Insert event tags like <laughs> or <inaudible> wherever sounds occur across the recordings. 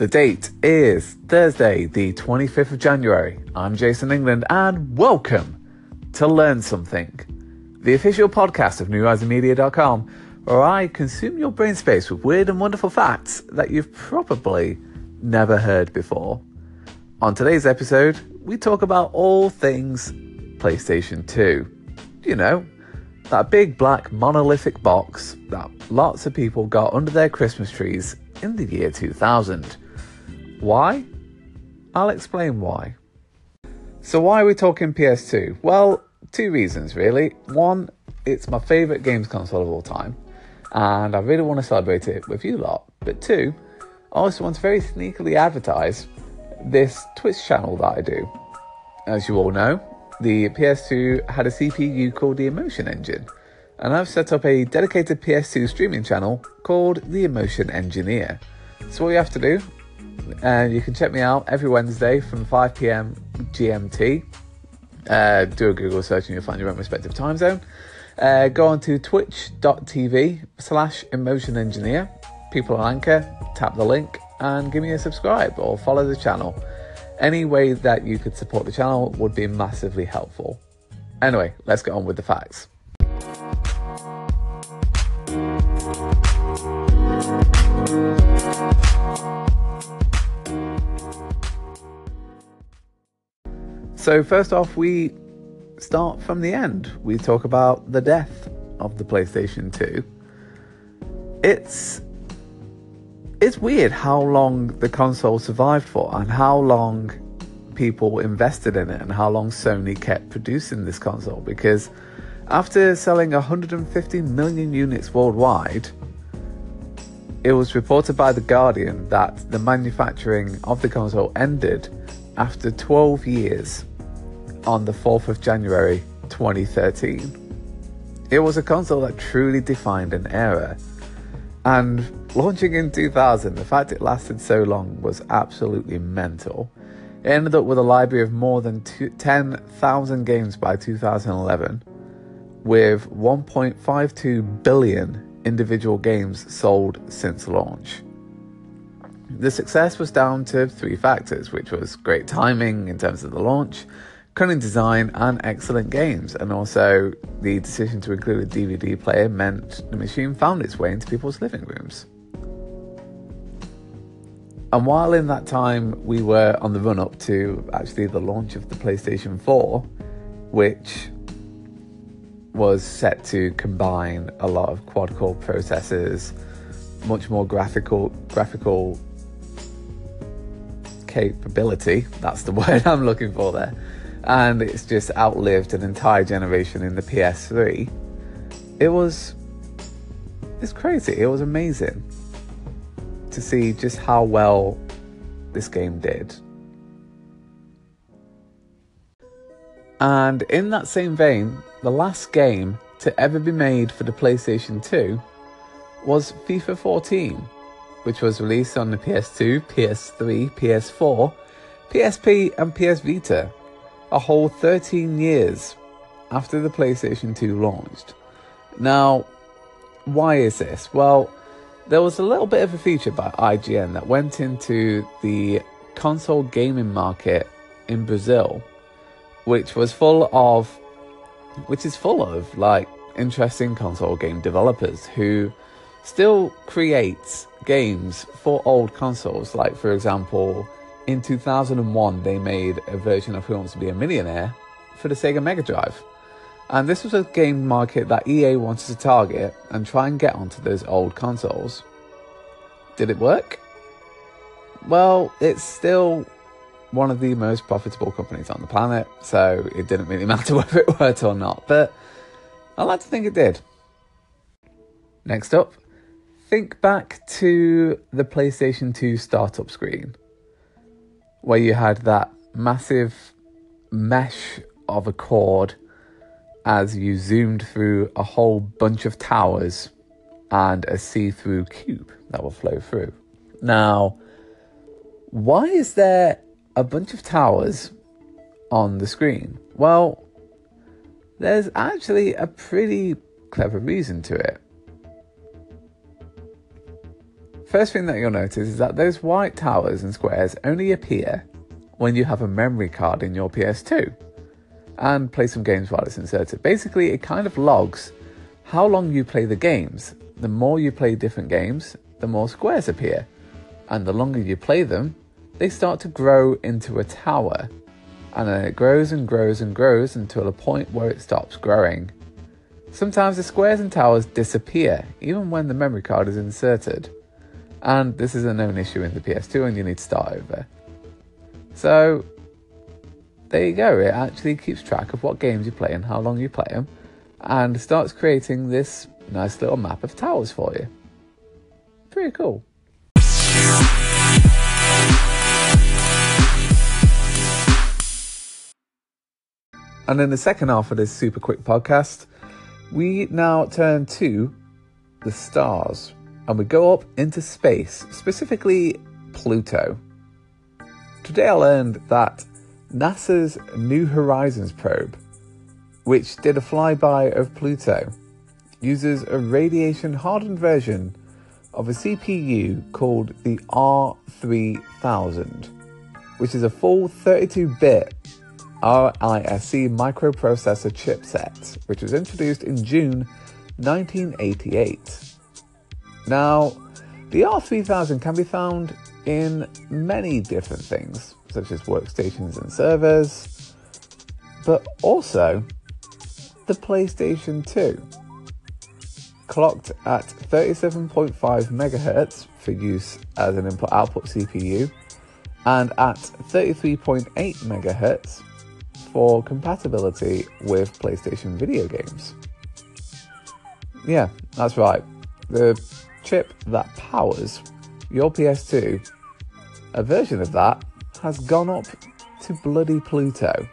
The date is Thursday, the 25th of January. I'm Jason England, and welcome to Learn Something, the official podcast of NewRisingMedia.com, where I consume your brain space with weird and wonderful facts that you've probably never heard before. On today's episode, we talk about all things PlayStation 2. You know, that big black monolithic box that lots of people got under their Christmas trees in the year 2000. Why? I'll explain why. So, why are we talking PS2? Well, two reasons really. One, it's my favourite games console of all time, and I really want to celebrate it with you lot. But two, I also want to very sneakily advertise this Twitch channel that I do. As you all know, the PS2 had a CPU called the Emotion Engine, and I've set up a dedicated PS2 streaming channel called the Emotion Engineer. So, what you have to do and you can check me out every Wednesday from 5 pm GMT. Uh, do a Google search and you'll find your own respective time zone. Uh, go on to twitch.tv slash emotion engineer. People on Anchor, tap the link and give me a subscribe or follow the channel. Any way that you could support the channel would be massively helpful. Anyway, let's get on with the facts. So, first off, we start from the end. We talk about the death of the PlayStation 2. It's it's weird how long the console survived for and how long people invested in it and how long Sony kept producing this console because after selling 150 million units worldwide, it was reported by The Guardian that the manufacturing of the console ended after 12 years on the 4th of January 2013. It was a console that truly defined an era. And launching in 2000, the fact it lasted so long was absolutely mental. It ended up with a library of more than 10,000 games by 2011, with 1.52 billion individual games sold since launch. The success was down to three factors, which was great timing in terms of the launch, cunning design, and excellent games. And also, the decision to include a DVD player meant the machine found its way into people's living rooms. And while in that time we were on the run up to actually the launch of the PlayStation 4, which was set to combine a lot of quad core processors, much more graphical graphical capability. That's the <laughs> word I'm looking for there and it's just outlived an entire generation in the PS3. It was it's crazy. It was amazing to see just how well this game did. And in that same vein, the last game to ever be made for the PlayStation 2 was FIFA 14, which was released on the PS2, PS3, PS4, PSP, and PS Vita a whole 13 years after the PlayStation 2 launched. Now, why is this? Well, there was a little bit of a feature by IGN that went into the console gaming market in Brazil, which was full of, which is full of like interesting console game developers who still create games for old consoles. Like, for example, in 2001, they made a version of Who Wants to Be a Millionaire for the Sega Mega Drive. And this was a game market that EA wanted to target and try and get onto those old consoles. Did it work? Well, it's still one of the most profitable companies on the planet, so it didn't really <laughs> matter whether it worked or not. But I like to think it did. Next up, think back to the PlayStation 2 startup screen where you had that massive mesh of a cord as you zoomed through a whole bunch of towers and a see through cube that will flow through. Now, why is there a bunch of towers on the screen? Well, there's actually a pretty clever reason to it. First thing that you'll notice is that those white towers and squares only appear when you have a memory card in your PS2 and play some games while it's inserted. Basically, it kind of logs how long you play the games. The more you play different games, the more squares appear. And the longer you play them, they start to grow into a tower. And then it grows and grows and grows until a point where it stops growing. Sometimes the squares and towers disappear, even when the memory card is inserted. And this is a known issue in the PS2 and you need to start over. So there you go. It actually keeps track of what games you play and how long you play them, and starts creating this nice little map of towers for you. Pretty cool. And in the second half of this super quick podcast, we now turn to the stars and we go up into space, specifically Pluto. Today I learned that NASA's New Horizons probe, which did a flyby of Pluto, uses a radiation hardened version of a CPU called the R3000, which is a full 32 bit RISC microprocessor chipset, which was introduced in June 1988. Now, the R3000 can be found in many different things, such as workstations and servers, but also the PlayStation 2. Clocked at 37.5 MHz for use as an input output CPU, and at 33.8 MHz for compatibility with PlayStation video games. Yeah, that's right. The chip that powers your PS2, a version of that has gone up to bloody Pluto.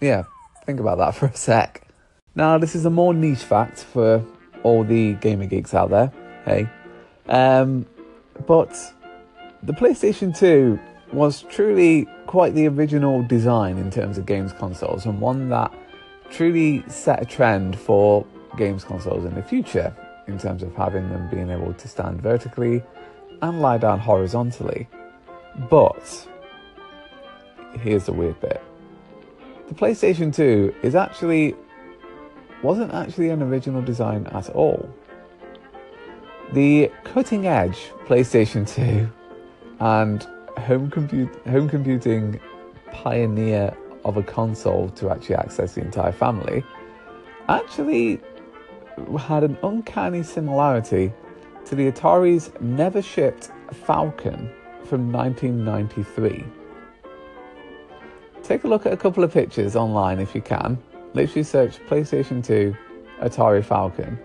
Yeah, think about that <laughs> for a sec. Now, this is a more niche fact for all the gamer geeks out there. Hey. Um, but the PlayStation 2 was truly quite the original design in terms of games consoles and one that truly set a trend for games consoles in the future in terms of having them being able to stand vertically and lie down horizontally. But here's the weird bit. The PlayStation 2 is actually wasn't actually an original design at all. The cutting edge PlayStation 2 and home, compute, home computing pioneer of a console to actually access the entire family actually had an uncanny similarity to the Atari's never shipped Falcon from 1993. Take a look at a couple of pictures online if you can. Literally search PlayStation 2 Atari Falcon,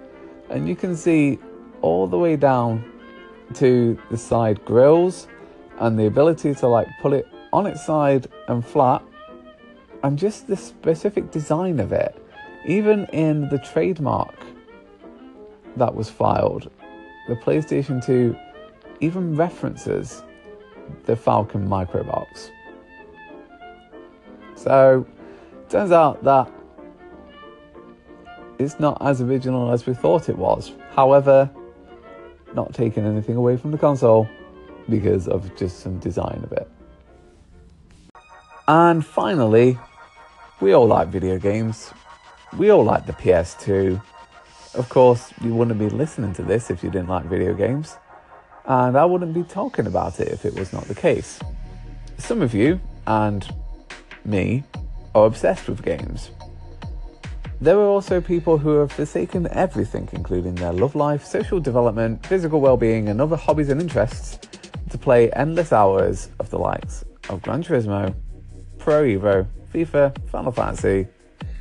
and you can see all the way down to the side grills and the ability to like pull it on its side and flat, and just the specific design of it, even in the trademark that was filed, the PlayStation 2 even references the Falcon Microbox. So, turns out that it's not as original as we thought it was. However, not taking anything away from the console because of just some design of it. And finally, we all like video games. We all like the PS2. Of course, you wouldn't be listening to this if you didn't like video games, and I wouldn't be talking about it if it was not the case. Some of you, and me, are obsessed with games. There are also people who have forsaken everything, including their love life, social development, physical well being, and other hobbies and interests, to play endless hours of the likes of Gran Turismo, Pro Evo, FIFA, Final Fantasy,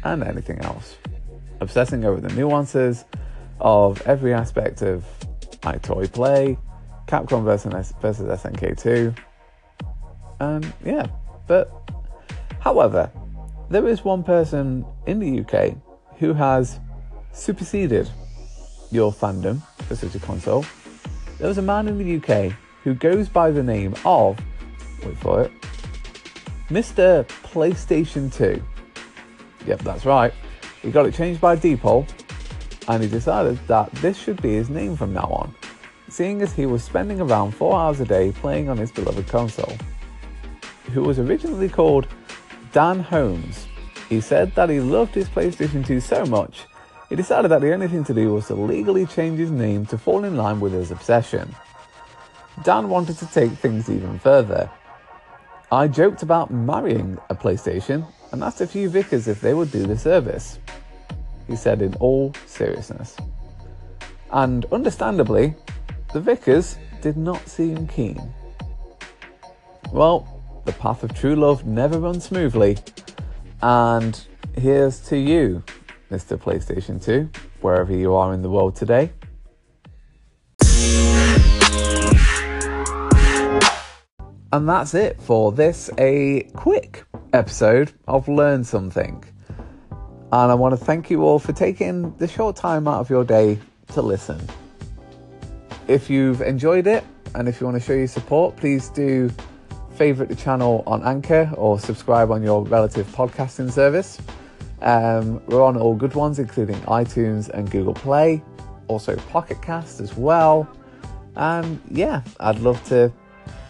and anything else obsessing over the nuances of every aspect of EyeToy Play, Capcom versus, versus SNK2, and um, yeah, but however, there is one person in the UK who has superseded your fandom for such a console. There was a man in the UK who goes by the name of, wait for it, Mr. PlayStation 2. Yep, that's right. He got it changed by deed poll, and he decided that this should be his name from now on. seeing as he was spending around four hours a day playing on his beloved console. Who was originally called Dan Holmes. He said that he loved his PlayStation 2 so much, he decided that the only thing to do was to legally change his name to fall in line with his obsession. Dan wanted to take things even further. I joked about marrying a PlayStation and asked a few vicars if they would do the service. He said in all seriousness. And understandably, the vicars did not seem keen. Well, the path of true love never runs smoothly. And here's to you, Mr. PlayStation 2, wherever you are in the world today. And that's it for this a quick episode of Learn Something. And I want to thank you all for taking the short time out of your day to listen. If you've enjoyed it and if you want to show your support, please do favorite the channel on Anchor or subscribe on your relative podcasting service. Um, we're on all good ones, including iTunes and Google Play, also Pocket Cast as well. And yeah, I'd love to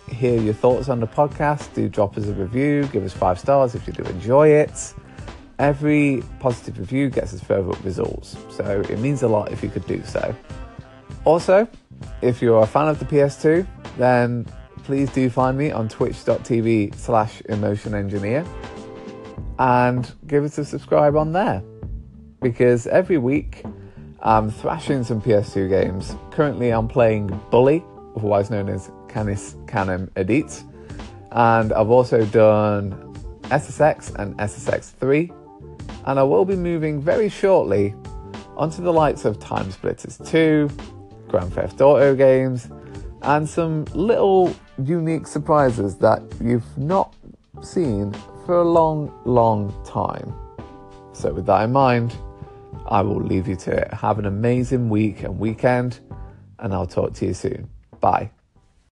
hear your thoughts on the podcast. Do drop us a review, give us five stars if you do enjoy it. Every positive review gets us further up results, so it means a lot if you could do so. Also, if you're a fan of the PS2, then please do find me on twitch.tv slash emotion engineer and give us a subscribe on there because every week I'm thrashing some PS2 games. Currently, I'm playing Bully, otherwise known as Canis Canem Edit, and I've also done SSX and SSX3, and I will be moving very shortly onto the likes of TimeSplitters 2, Grand Theft Auto games, and some little unique surprises that you've not seen for a long, long time. So, with that in mind, I will leave you to it. Have an amazing week and weekend, and I'll talk to you soon. Bye.